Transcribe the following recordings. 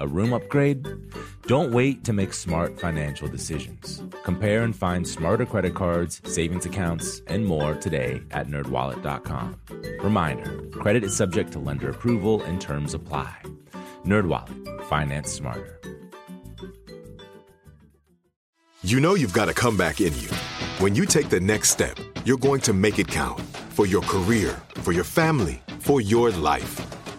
A room upgrade? Don't wait to make smart financial decisions. Compare and find smarter credit cards, savings accounts, and more today at nerdwallet.com. Reminder, credit is subject to lender approval and terms apply. NerdWallet, finance smarter. You know you've got a comeback in you. When you take the next step, you're going to make it count for your career, for your family, for your life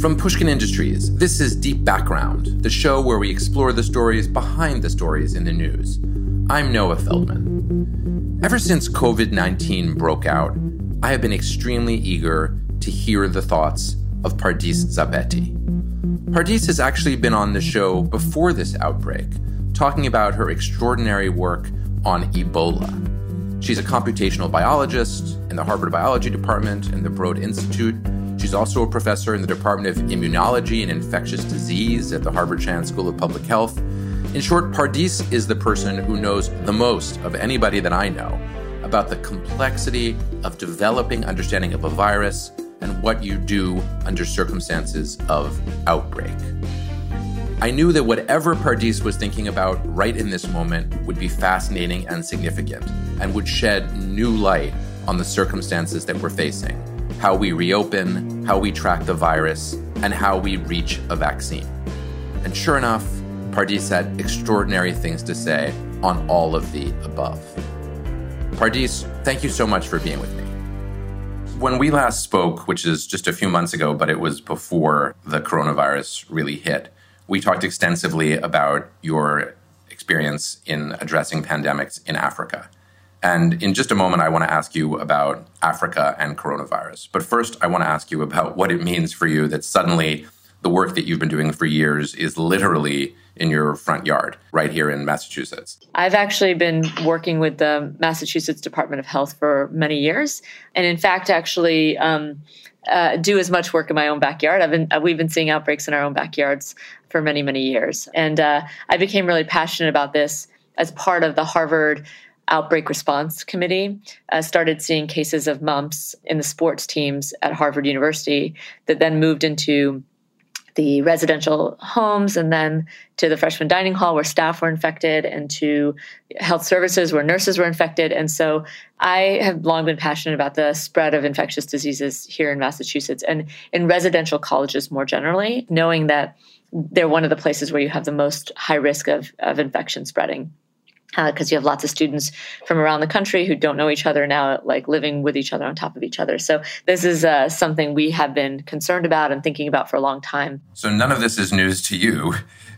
From Pushkin Industries, this is Deep Background, the show where we explore the stories behind the stories in the news. I'm Noah Feldman. Ever since COVID 19 broke out, I have been extremely eager to hear the thoughts of Pardis Sabeti. Pardis has actually been on the show before this outbreak, talking about her extraordinary work on Ebola. She's a computational biologist in the Harvard Biology Department and the Broad Institute. She's also a professor in the Department of Immunology and Infectious Disease at the Harvard Chan School of Public Health in short, Pardis is the person who knows the most of anybody that I know about the complexity of developing understanding of a virus and what you do under circumstances of outbreak. I knew that whatever Pardis was thinking about right in this moment would be fascinating and significant and would shed new light on the circumstances that we're facing, how we reopen, how we track the virus, and how we reach a vaccine. And sure enough, Pardis had extraordinary things to say on all of the above. Pardis, thank you so much for being with me. When we last spoke, which is just a few months ago, but it was before the coronavirus really hit, we talked extensively about your experience in addressing pandemics in Africa. And in just a moment, I want to ask you about Africa and coronavirus. But first, I want to ask you about what it means for you that suddenly the work that you've been doing for years is literally in your front yard right here in Massachusetts? I've actually been working with the Massachusetts Department of Health for many years. And in fact, actually, um, uh, do as much work in my own backyard. I've been uh, we've been seeing outbreaks in our own backyards for many many years, and uh, I became really passionate about this as part of the Harvard Outbreak Response Committee. I started seeing cases of mumps in the sports teams at Harvard University that then moved into the residential homes and then to the freshman dining hall where staff were infected and to health services where nurses were infected. And so I have long been passionate about the spread of infectious diseases here in Massachusetts and in residential colleges more generally, knowing that they're one of the places where you have the most high risk of, of infection spreading because uh, you have lots of students from around the country who don't know each other now, like living with each other on top of each other. So this is uh, something we have been concerned about and thinking about for a long time. So none of this is news to you,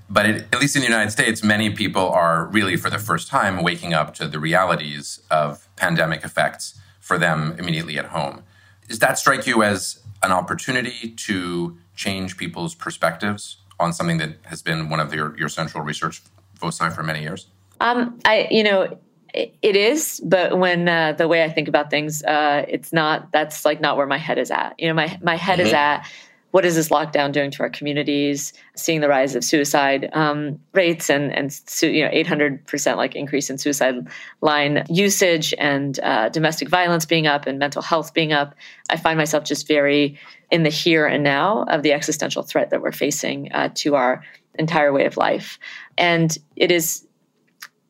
but it, at least in the United States, many people are really for the first time waking up to the realities of pandemic effects for them immediately at home. Does that strike you as an opportunity to change people's perspectives on something that has been one of your, your central research foci for many years? Um, I, you know, it, it is, but when uh, the way I think about things, uh, it's not. That's like not where my head is at. You know, my my head mm-hmm. is at what is this lockdown doing to our communities? Seeing the rise of suicide um, rates and and you know 800 percent like increase in suicide line usage and uh, domestic violence being up and mental health being up. I find myself just very in the here and now of the existential threat that we're facing uh, to our entire way of life, and it is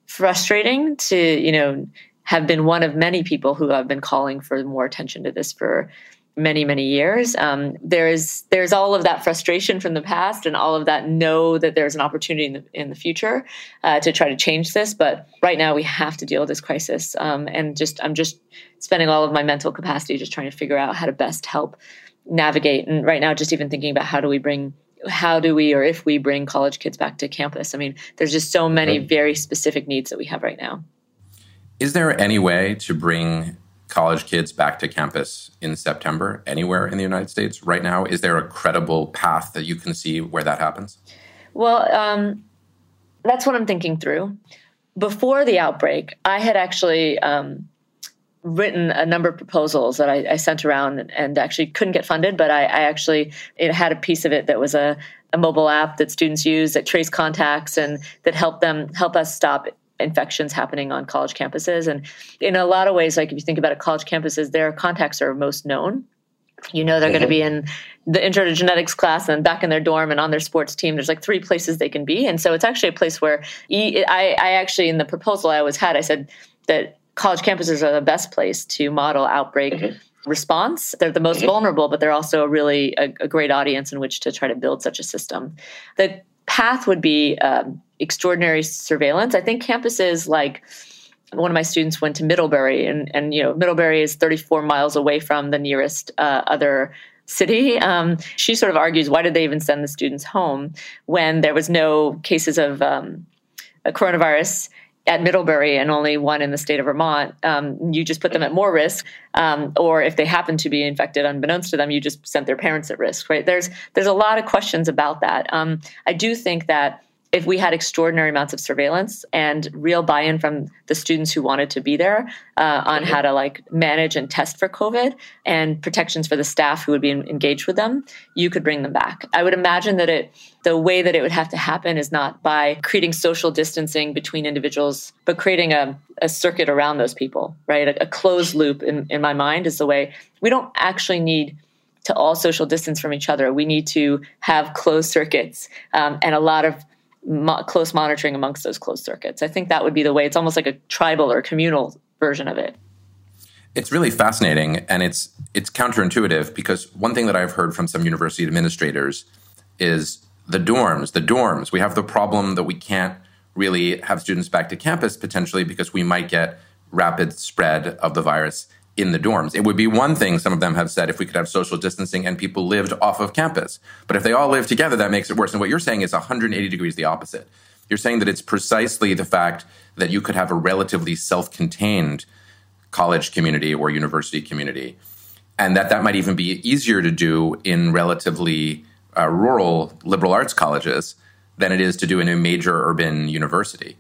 frustrating to you know have been one of many people who have been calling for more attention to this for many many years. Um, there's there's all of that frustration from the past and all of that know that there's an opportunity in the, in the future uh, to try to change this but right now we have to deal with this crisis. Um, and just i'm just spending all of my mental capacity just trying to figure out how to best help navigate. And right now just even thinking about how do we bring how do we or if we bring college kids back to campus i mean there's just so many very specific needs that we have right now is there any way to bring college kids back to campus in September anywhere in the United States right now? Is there a credible path that you can see where that happens? Well, um, that's what I'm thinking through. Before the outbreak, I had actually um, written a number of proposals that I, I sent around and, and, actually couldn't get funded, but I, I, actually it had a piece of it that was a, a mobile app that students use that trace contacts and that help them help us stop infections happening on college campuses. And in a lot of ways, like if you think about it, college campuses, their contacts are most known. You know they're mm-hmm. going to be in the intro to genetics class and back in their dorm and on their sports team. There's like three places they can be, and so it's actually a place where I, I actually in the proposal I always had, I said that college campuses are the best place to model outbreak. Mm-hmm response. They're the most mm-hmm. vulnerable, but they're also a really a, a, great audience in which to try to build such a system. The path would be um, extraordinary surveillance. I think campuses like one of my students went to Middlebury, and, and you know Middlebury is 34 miles away from the nearest uh, other city. Um, she sort of argues, why did they even send the students home when there was no cases of um, coronavirus at Middlebury and only one in the state of Vermont, um, you just put them at more risk. Um, or if they happen to be infected unbeknownst to them, you just sent their parents at risk. Right? There's there's a lot of questions about that. Um, I do think that if we had extraordinary amounts of surveillance and real buy-in from the students who wanted to be there uh, on how to like manage and test for covid and protections for the staff who would be engaged with them you could bring them back. I would imagine that it the way that it would have to happen is not by creating social distancing between individuals but creating a, a circuit around those people right? A, a closed loop in, in my mind is the way. We don't actually need to all social distance from each other. We need to have closed circuits um, and a lot of mo- close monitoring amongst those closed circuits. I think that would be the way. It's almost like a tribal or communal version of it. It's really fascinating, and it's it's counterintuitive because one thing that I've heard from some university administrators is the dorms. The dorms. We have the problem that we can't really have students back to campus potentially because we might get rapid spread of the virus in the dorms. It would be one thing, some of them have said, if we could have social distancing and people lived off of campus. But if they all live together, that makes it worse. And what you're saying is 180 degrees the opposite. You're saying that it's precisely the fact that you could have a relatively self contained college community or university community, and that that might even be easier to do in relatively uh, rural liberal arts colleges than it is to do in a major urban university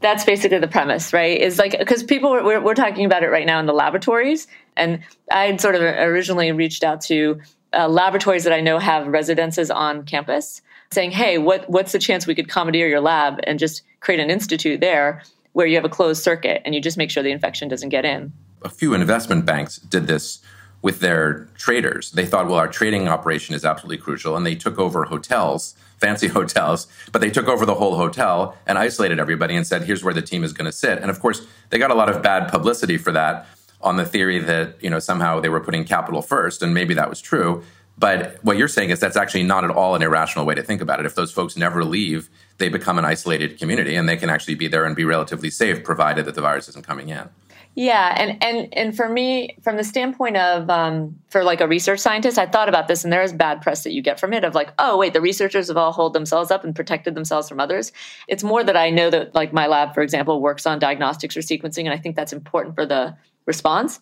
that's basically the premise, right? Is like because people we're, we're talking about it right now in the laboratories, and I sort of originally reached out to uh, laboratories that I know have residences on campus, saying, "Hey, what what's the chance we could commandeer your lab and just create an institute there where you have a closed circuit and you just make sure the infection doesn't get in?" A few investment banks did this with their traders. They thought, "Well, our trading operation is absolutely crucial," and they took over hotels fancy hotels, but they took over the whole hotel and isolated everybody and said, here's where the team is going to sit. And of course, they got a lot of bad publicity for that on the theory that, you know, somehow they were putting capital first, and maybe that was true. But what you're saying is that's actually not at all an irrational way to think about it. If those folks never leave, they become an isolated community and they can actually be there and be relatively safe, provided that the virus isn't coming in. Yeah, and and and for me, from the standpoint of um, for like a research scientist, I thought about this, and there is bad press that you get from it of like, oh wait, the researchers have all hold themselves up and protected themselves from others. It's more that I know that like my lab, for example, works on diagnostics or sequencing, and I think that's important for the response.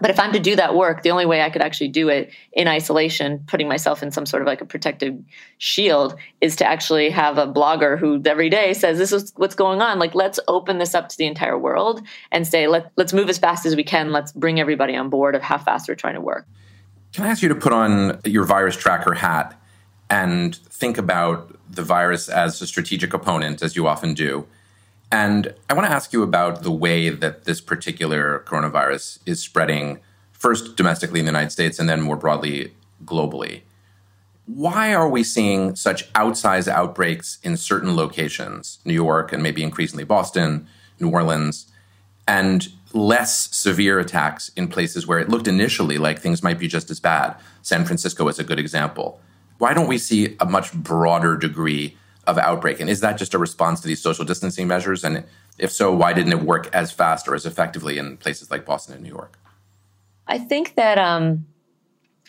But if I'm to do that work, the only way I could actually do it in isolation, putting myself in some sort of like a protective shield, is to actually have a blogger who every day says, This is what's going on. Like, let's open this up to the entire world and say, Let, let's move as fast as we can. Let's bring everybody on board of how fast we're trying to work. Can I ask you to put on your virus tracker hat and think about the virus as a strategic opponent, as you often do? And I want to ask you about the way that this particular coronavirus is spreading, first domestically in the United States and then more broadly globally. Why are we seeing such outsized outbreaks in certain locations, New York and maybe increasingly Boston, New Orleans, and less severe attacks in places where it looked initially like things might be just as bad? San Francisco is a good example. Why don't we see a much broader degree of outbreak? And is that just a response to these social distancing measures? And if so, why didn't it work as fast or as effectively in places like Boston and New York? I think that um,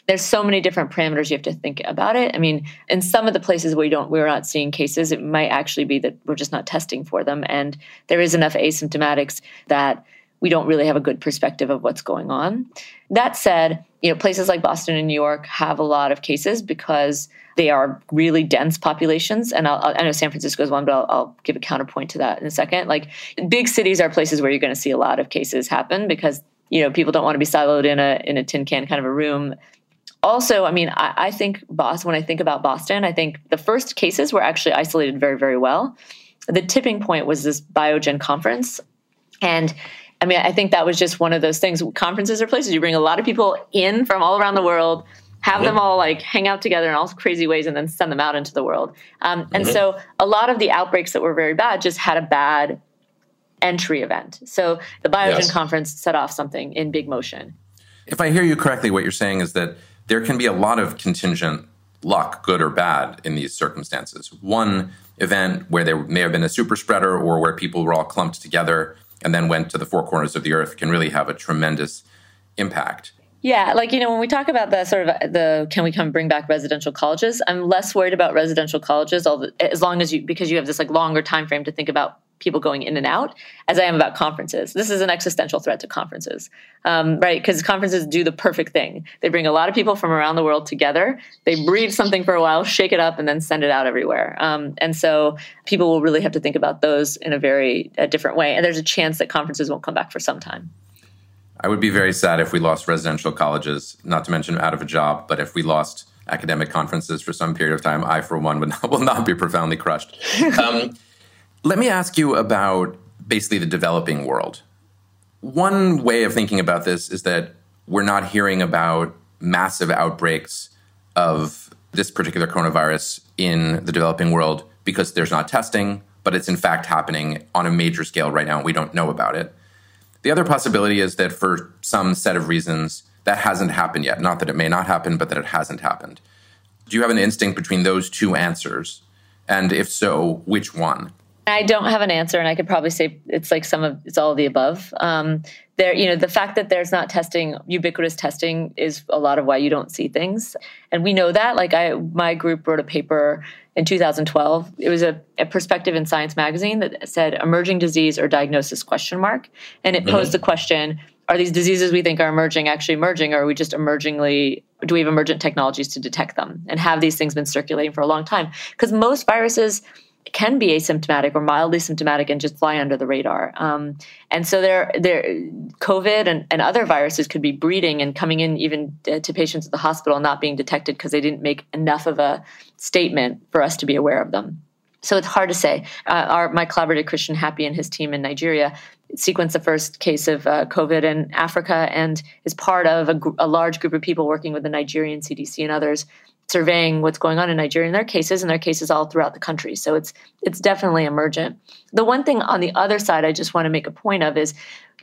there's so many different parameters you have to think about it. I mean, in some of the places we don't we're not seeing cases, it might actually be that we're just not testing for them, and there is enough asymptomatics that we don't really have a good perspective of what's going on. That said, you know, places like Boston and New York have a lot of cases because they are really dense populations. And I'll, i know San Francisco is one, but I'll, I'll, give a counterpoint to that in a second. Like big cities are places where you're going to see a lot of cases happen because you know people don't want to be siloed in a in a tin can kind of a room also, I mean, I, I think Boston, when I think about Boston, I think the first cases were actually isolated very, very well. The tipping point was this Biogen conference. And I mean, I think that was just one of those things. Conferences are places you bring a lot of people in from all around the world, have them all like hang out together in all crazy ways, and then send them out into the world. Um, and mm-hmm. so a lot of the outbreaks that were very bad just had a bad entry event. So the Biogen yes. conference set off something in big motion. If I hear you correctly, what you're saying is that there can be a lot of contingent luck, good or bad, in these circumstances. One event where there may have been a super spreader or where people were all clumped together and then went to the four corners of the earth can really have a tremendous impact. Yeah, like you know, when we talk about the sort of the can we come bring back residential colleges, I'm less worried about residential colleges, as long as you because you have this like longer time frame to think about people going in and out as I am about conferences. This is an existential threat to conferences, um, right? Because conferences do the perfect thing. They bring a lot of people from around the world together. They breed something for a while, shake it up, and then send it out everywhere. Um, and so people will really have to think about those in a very a different way. And there's a chance that conferences won't come back for some time. I would be very sad if we lost residential colleges, not to mention out of a job, but if we lost academic conferences for some period of time, I, for one, would not, will not be profoundly crushed. Um, let me ask you about basically the developing world. One way of thinking about this is that we're not hearing about massive outbreaks of this particular coronavirus in the developing world because there's not testing, but it's in fact happening on a major scale right now and we don't know about it. The other possibility is that for some set of reasons, that hasn't happened yet. Not that it may not happen, but that it hasn't happened. Do you have an instinct between those two answers? And if so, which one? I don't have an answer, and I could probably say it's like some of it's all of the above. Um, there, you know, the fact that there's not testing, ubiquitous testing, is a lot of why you don't see things, and we know that. Like I, my group wrote a paper in 2012. It was a, a perspective in Science magazine that said emerging disease or diagnosis question mark, and it mm-hmm. posed the question: Are these diseases we think are emerging actually emerging, or are we just emergingly? Do we have emergent technologies to detect them? And have these things been circulating for a long time? Because most viruses can be asymptomatic or mildly symptomatic and just fly under the radar. Um, and so there, there, COVID and, and other viruses could be breeding and coming in even to patients at the hospital and not being detected because they didn't make enough of a statement for us to be aware of them. So it's hard to say. Uh, our, my collaborator Christian Happi and his team in Nigeria sequenced the first case of uh, COVID in Africa and is part of a, gr- a large group of people working with the Nigerian CDC and others surveying what's going on in Nigeria in their cases and their cases all throughout the country. So it's it's definitely emergent. The one thing on the other side I just want to make a point of is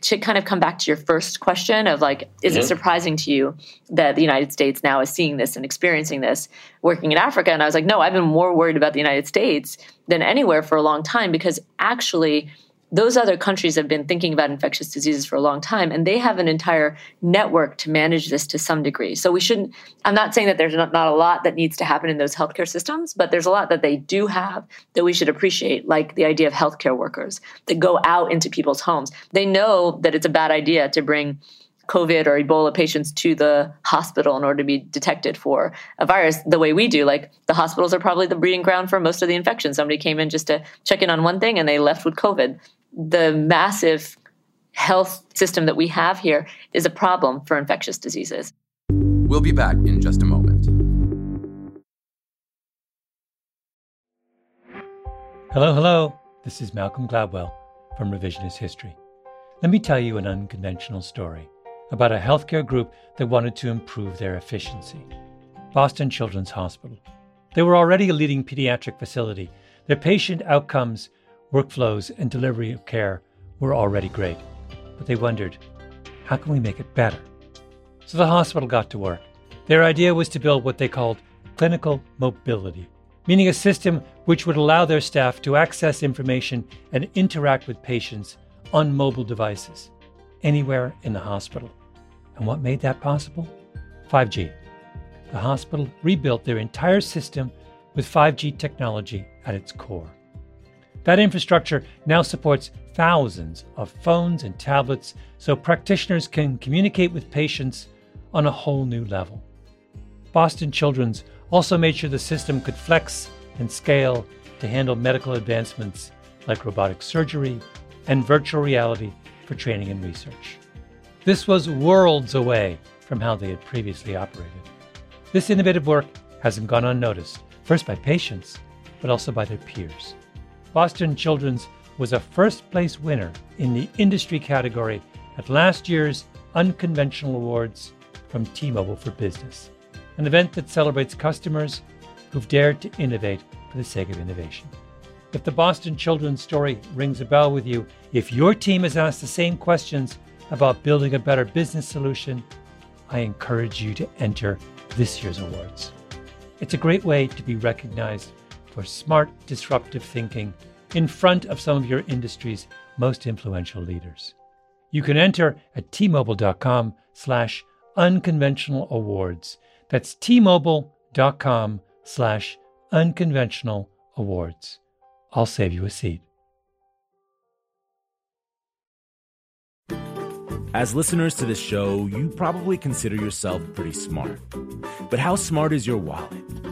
to kind of come back to your first question of like, is mm-hmm. it surprising to you that the United States now is seeing this and experiencing this working in Africa? And I was like, no, I've been more worried about the United States than anywhere for a long time because actually those other countries have been thinking about infectious diseases for a long time and they have an entire network to manage this to some degree so we shouldn't i'm not saying that there's not, not, a lot that needs to happen in those healthcare systems but there's a lot that they do have that we should appreciate like the idea of healthcare workers that go out into people's homes they know that it's a bad idea to bring COVID or Ebola patients to the hospital in order to be detected for a virus the way we do. Like the hospitals are probably the breeding ground for most of the infections. Somebody came in just to check in on one thing and they left with COVID the massive health system that we have here is a problem for infectious diseases. We'll be back in just a moment. Hello, hello. This is Malcolm Gladwell from Revisionist History. Let me tell you an unconventional story about a healthcare group that wanted to improve their efficiency Boston Children's Hospital. They were already a leading pediatric facility. Their patient outcomes, workflows, and delivery of care were already great. But they wondered, how can we make it better? So the hospital got to work. Their idea was to build what they called clinical mobility, meaning a system which would allow their staff to access information and interact with patients on mobile devices anywhere in the hospital. And what made that possible? 5G. The hospital rebuilt their entire system with 5G technology at its core. That infrastructure now supports thousands of phones and tablets so practitioners can communicate with patients on a whole new level. Boston Children's also made sure the system could flex and scale to handle medical advancements like robotic surgery and virtual reality for training and research. This was worlds away from how they had previously operated. This innovative work hasn't gone unnoticed, first by patients, but also by their peers. Boston Children's was a first place winner in the industry category at last year's Unconventional Awards from T Mobile for Business, an event that celebrates customers who've dared to innovate for the sake of innovation. If the Boston Children's story rings a bell with you, if your team has asked the same questions about building a better business solution, I encourage you to enter this year's awards. It's a great way to be recognized for smart, disruptive thinking in front of some of your industry's most influential leaders. You can enter at tmobile.com slash unconventional awards. That's tmobile.com slash unconventional awards. I'll save you a seat. As listeners to this show, you probably consider yourself pretty smart. But how smart is your wallet?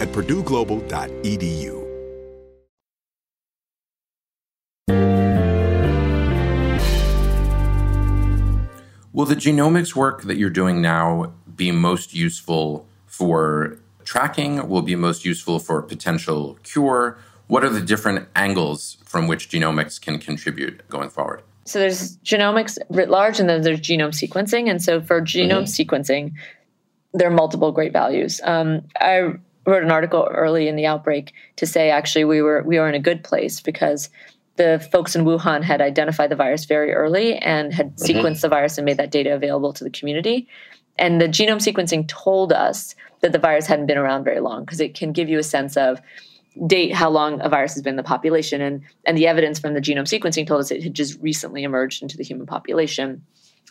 at purdueglobal.edu. Will the genomics work that you're doing now be most useful for tracking? Will be most useful for potential cure? What are the different angles from which genomics can contribute going forward? So there's genomics writ large, and then there's genome sequencing. And so for genome mm-hmm. sequencing, there are multiple great values. Um, I wrote an article early in the outbreak to say actually we were we were in a good place because the folks in Wuhan had identified the virus very early and had mm-hmm. sequenced the virus and made that data available to the community. And the genome sequencing told us that the virus hadn't been around very long because it can give you a sense of date how long a virus has been in the population. And, and the evidence from the genome sequencing told us it had just recently emerged into the human population.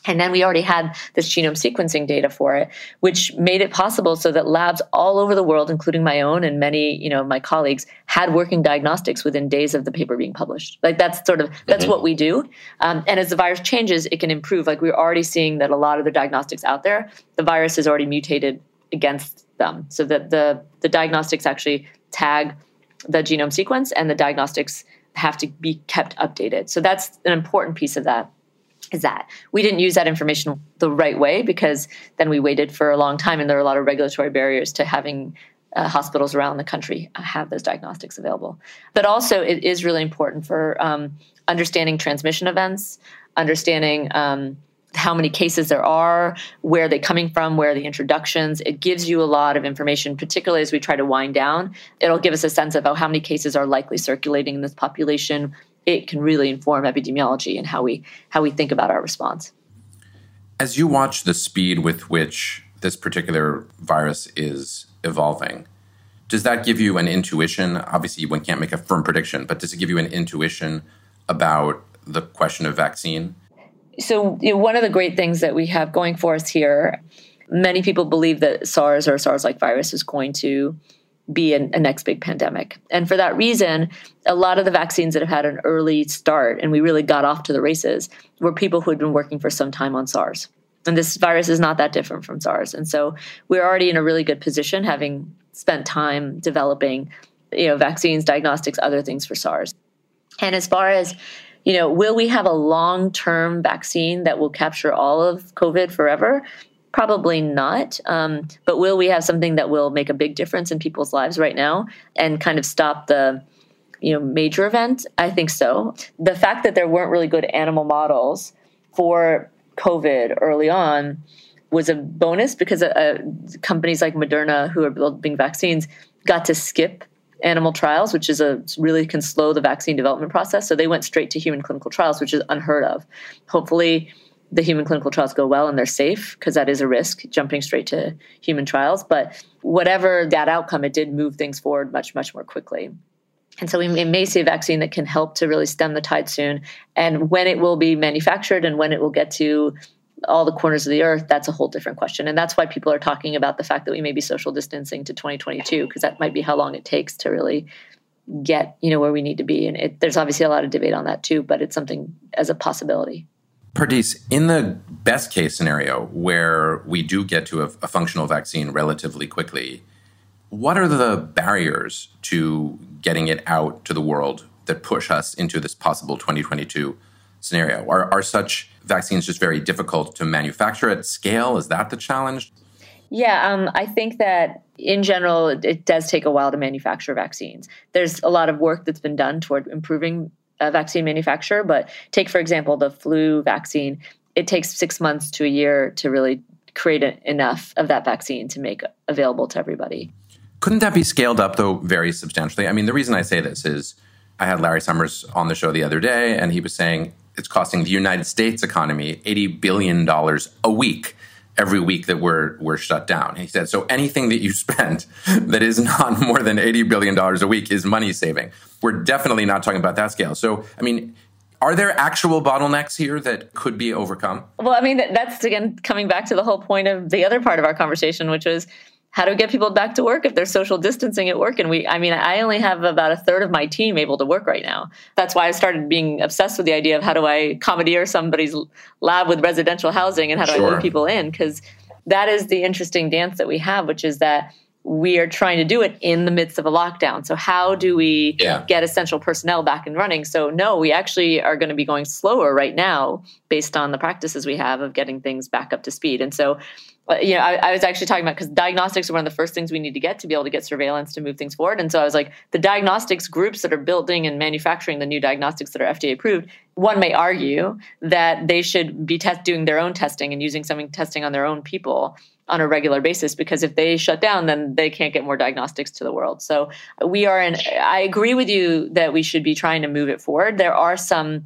And then we already had this genome sequencing data for it, which made it possible so that labs all over the world, including my own and many, you know, my colleagues, had working diagnostics within days of the paper being published. Like that's sort of that's mm-hmm. what we do. Um, and as the virus changes, it can improve. Like we're already seeing that a lot of the diagnostics out there, the virus has already mutated against them, so that the the diagnostics actually tag the genome sequence, and the diagnostics have to be kept updated. So that's an important piece of that is that we didn't use that information the right way because then we waited for a long time and there are a lot of regulatory barriers to having uh, hospitals around the country have those diagnostics available. But also it is really important for um, understanding transmission events understanding um, how many cases there are where they're coming from where the introductions. It gives you a lot of information particularly as we try to wind down. It'll give us a sense of oh, how many cases are likely circulating in this population it can really inform epidemiology and how we how we think about our response. As you watch the speed with which this particular virus is evolving, does that give you an intuition? Obviously, one can't make a firm prediction, but does it give you an intuition about the question of vaccine? So, you know, one of the great things that we have going for us here, many people believe that SARS or SARS like virus is going to be a, a next big pandemic. And for that reason, a lot of the vaccines that have had an early start and we really got off to the races were people who had been working for some time on SARS. And this virus is not that different from SARS. And so we're already in a really good position having spent time developing you know vaccines, diagnostics, other things for SARS. And as far as you know, will we have a long-term vaccine that will capture all of COVID forever? Probably not. Um, but will we have something that will make a big difference in people's lives right now and kind of stop the you know major event? I think so. The fact that there weren't really good animal models for COVID early on was a bonus because uh, companies like Moderna, who are building vaccines, got to skip animal trials, which is a really can slow the vaccine development process. So they went straight to human clinical trials, which is unheard of. Hopefully, the human clinical trials go well and they're safe because that is a risk jumping straight to human trials. But whatever that outcome it did move things forward much much more quickly. And so we may see a vaccine that can help to really stem the tide soon. And when it will be manufactured and when it will get to all the corners of the earth that's a whole different question. And that's why people are talking about the fact that we may be social distancing to 2022 because that might be how long it takes to really get you know where we need to be. And it, there's obviously a lot of debate on that too but it's something as a possibility Pardis, in the best case scenario where we do get to a, a, functional vaccine relatively quickly, what are the barriers to getting it out to the world that push us into this possible 2022 scenario? Are, are such vaccines just very difficult to manufacture at scale? Is that the challenge? Yeah, um, I think that in general, it does take a while to manufacture vaccines. There's a lot of work that's been done toward improving a vaccine manufacturer, but take, for example, the flu vaccine. It takes six months to a year to really create a, enough of that vaccine to make available to everybody. Couldn't that be scaled up, though, very substantially? I mean, the reason I say this is I had Larry Summers on the show the other day, and he was saying it's costing the United States economy $80 billion a week every week that we're we're shut down. He said, so anything that you spend that is not more than eighty billion dollars a week is money saving. We're definitely not talking about that scale. So, I mean. Are there actual bottlenecks here that could be overcome? Well, I mean, that's again coming back to the whole point of the other part of our conversation, which was how do we get people back to work if there's social distancing at work and we i mean i only have about a third of my team able to work right now that's why i started being obsessed with the idea of how do i commandeer somebody's lab with residential housing and how do sure. i move people in because that is the interesting dance that we have which is that we are trying to do it in the midst of a lockdown. So, how do we yeah. get essential personnel back and running? So, no, we actually are going to be going slower right now based on the practices we have of getting things back up to speed. And so, you know, I, I, was actually talking about because diagnostics are one of the first things we need to get to be able to get surveillance to move things forward. And so I was like, the diagnostics groups that are building and manufacturing the new diagnostics that are FDA approved, one may argue that they should be test doing their own testing and using some testing on their own people on a regular basis because if they shut down then they can't get more diagnostics to the world so we are in i agree with you that we should be trying to move it forward there are some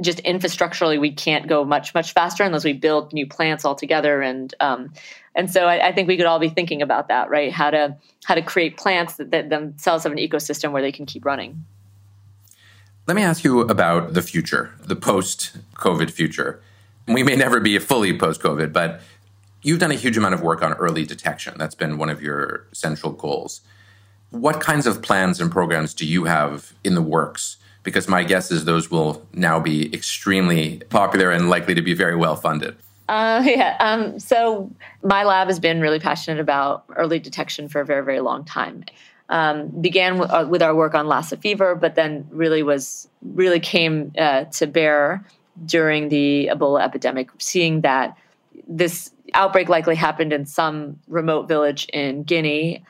just infrastructurally we can't go much much faster unless we build new plants altogether and um, and so I, I, think we could all be thinking about that right how to how to create plants that, that themselves have an ecosystem where they can keep running let me ask you about the future the post covid future we may never be fully post COVID, but you've done a huge amount of work on early detection. That's been one of your central goals. What kinds of plans and programs do you have in the works? Because my guess is those will now be extremely popular and likely to be very well funded. Uh, yeah. Um, so my lab has been really passionate about early detection for a very, very long time. Um, began w- uh, with our work on Lassa fever, but then really was really came uh, to bear during the Ebola epidemic, seeing that this outbreak likely happened in some remote village in Guinea,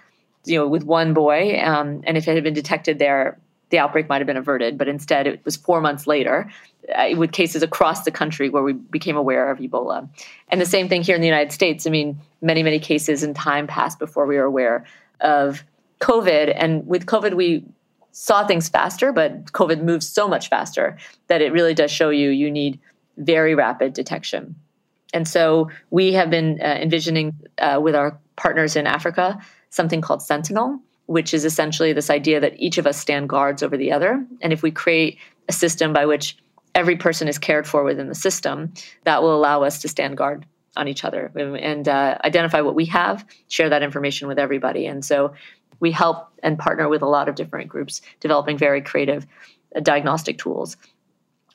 you know, with one boy, um, and if it had been detected there, the outbreak might have been averted. But instead, it was four months later, uh, with cases across the country where we became aware of Ebola. And the same thing here in the United States. I mean, many, many cases in time passed before we were aware of COVID. And with COVID, we saw things faster, but COVID moves so much faster that it really does show you you need very rapid detection. And so we have been uh, envisioning uh, with our partners in Africa something called Sentinel, which is essentially this idea that each of us stand guards over the other. And if we create a system by which every person is cared for within the system, that will allow us to stand guard on each other and uh, identify what we have, share that information with everybody. And so we help and partner with a lot of different groups developing very creative uh, diagnostic tools.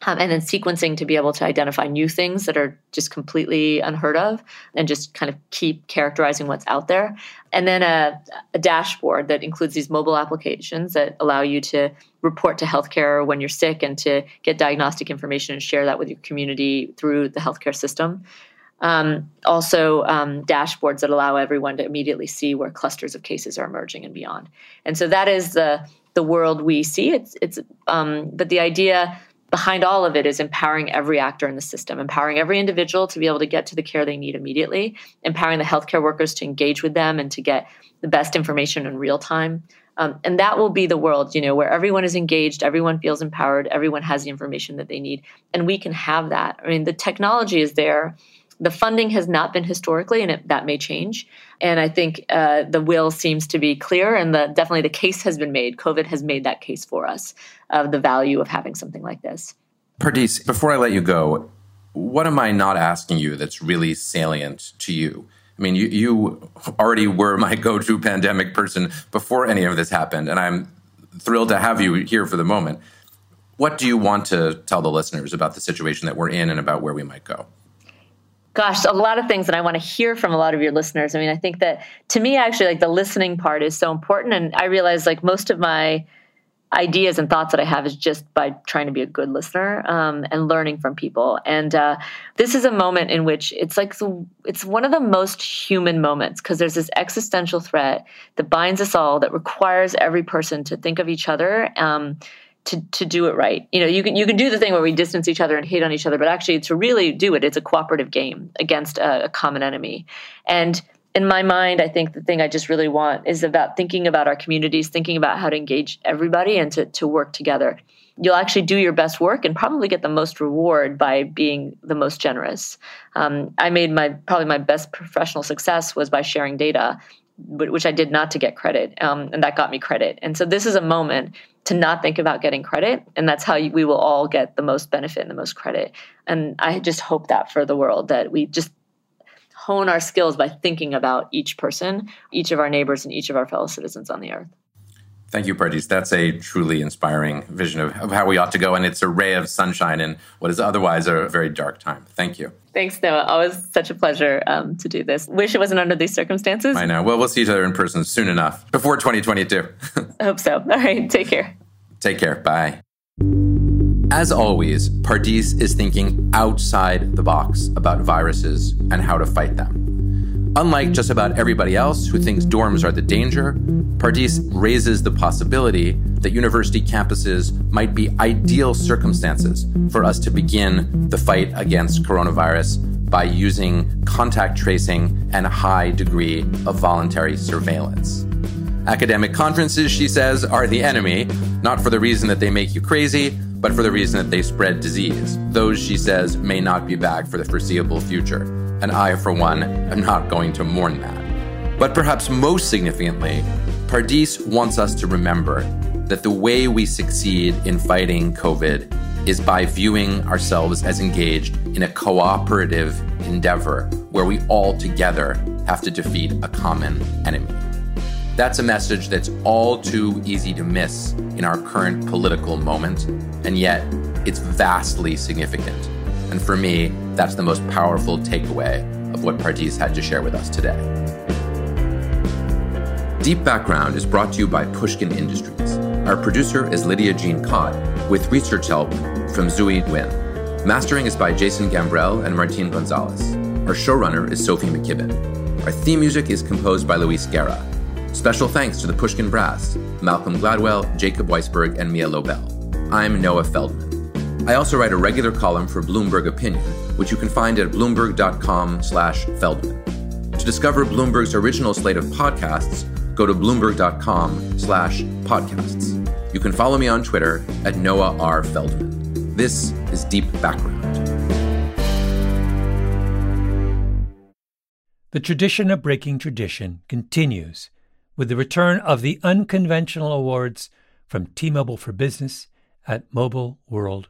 Um, and then sequencing to be able to identify new things that are just completely unheard of and just kind of keep characterizing what's out there. And then a, a, dashboard that includes these mobile applications that allow you to report to healthcare when you're sick and to get diagnostic information and share that with your community through the healthcare system. Um, also, um, dashboards that allow everyone to immediately see where clusters of cases are emerging and beyond. And so that is the the world we see. It's it's um, but the idea behind all of it is empowering every actor in the system, empowering every individual to be able to get to the care they need immediately, empowering the healthcare workers to engage with them and to get the best information in real time. Um, and that will be the world, you know, where everyone is engaged, everyone feels empowered, everyone has the information that they need, and we can have that. I mean, the technology is there the funding has not been historically, and it, that may change. And I think uh, the will seems to be clear, and the, definitely the case has been made. COVID has made that case for us of the value of having something like this. Pardis, before I let you go, what am I not asking you that's really salient to you? I mean, you, you already were my go to pandemic person before any of this happened, and I'm thrilled to have you here for the moment. What do you want to tell the listeners about the situation that we're in and about where we might go? Gosh, a lot of things that I want to hear from a lot of your listeners. I mean, I think that to me, actually, like the listening part is so important. And I realize like most of my ideas and thoughts that I have is just by trying to be a good listener um, and learning from people. And uh, this is a moment in which it's like it's one of the most human moments because there's this existential threat that binds us all that requires every person to think of each other. Um, to to do it right. You know, you can you can do the thing where we distance each other and hate on each other, but actually to really do it, it's a cooperative game against a, a common enemy. And in my mind, I think the thing I just really want is about thinking about our communities, thinking about how to engage everybody and to to work together. You'll actually do your best work and probably get the most reward by being the most generous. Um, I made my probably my best professional success was by sharing data which I did not to get credit, um, and that got me credit. And so this is a moment to not think about getting credit, and that's how we will all get the most benefit and the most credit. And I just hope that for the world that we just hone our skills by thinking about each person, each of our neighbors, and each of our fellow citizens on the earth. Thank you, Pardis. That's a truly inspiring vision of, of, how we ought to go, and it's a ray of sunshine in what is otherwise a very dark time. Thank you. Thanks, Noah. Always such a pleasure um, to do this. Wish it wasn't under these circumstances. I know. Well, we'll see each other in person soon enough, before 2022. I hope so. All right, take care. Take care. Bye. As always, Pardis is thinking outside the box about viruses and how to fight them. Unlike just about everybody else who thinks dorms are the danger, Pardis raises the possibility that university campuses might be ideal circumstances for us to begin the fight against coronavirus by using contact tracing and a high degree of voluntary surveillance. Academic conferences, she says, are the enemy, not for the reason that they make you crazy, but for the reason that they spread disease. Those, she says, may not be back for the foreseeable future and I, for one, am not going to mourn that. But perhaps most significantly, Pardis wants us to remember that the way we succeed in fighting COVID is by viewing ourselves as engaged in a cooperative endeavor where we all together have to defeat a common enemy. That's a message that's all too easy to miss in our current political moment, and yet it's vastly significant. And for me, that's the most powerful takeaway of what Pardis had to share with us today. Deep Background is brought to you by Pushkin Industries. Our producer is Lydia Jean Kott, with research help from Zui Nguyen. Mastering is by Jason Gambrell and Martin Gonzalez. Our showrunner is Sophie McKibben. Our theme music is composed by Luis Guerra. Special thanks to the Pushkin Brass, Malcolm Gladwell, Jacob Weisberg, and Mia Lobel. I'm Noah Feldman. I also write a regular column for Bloomberg Opinion, which you can find at bloomberg.com/feldman. To discover Bloomberg's original slate of podcasts, go to bloomberg.com/podcasts. You can follow me on Twitter at Noah R. Feldman. This is Deep Background. The tradition of breaking tradition continues with the return of the unconventional awards from T Mobile for Business at Mobile World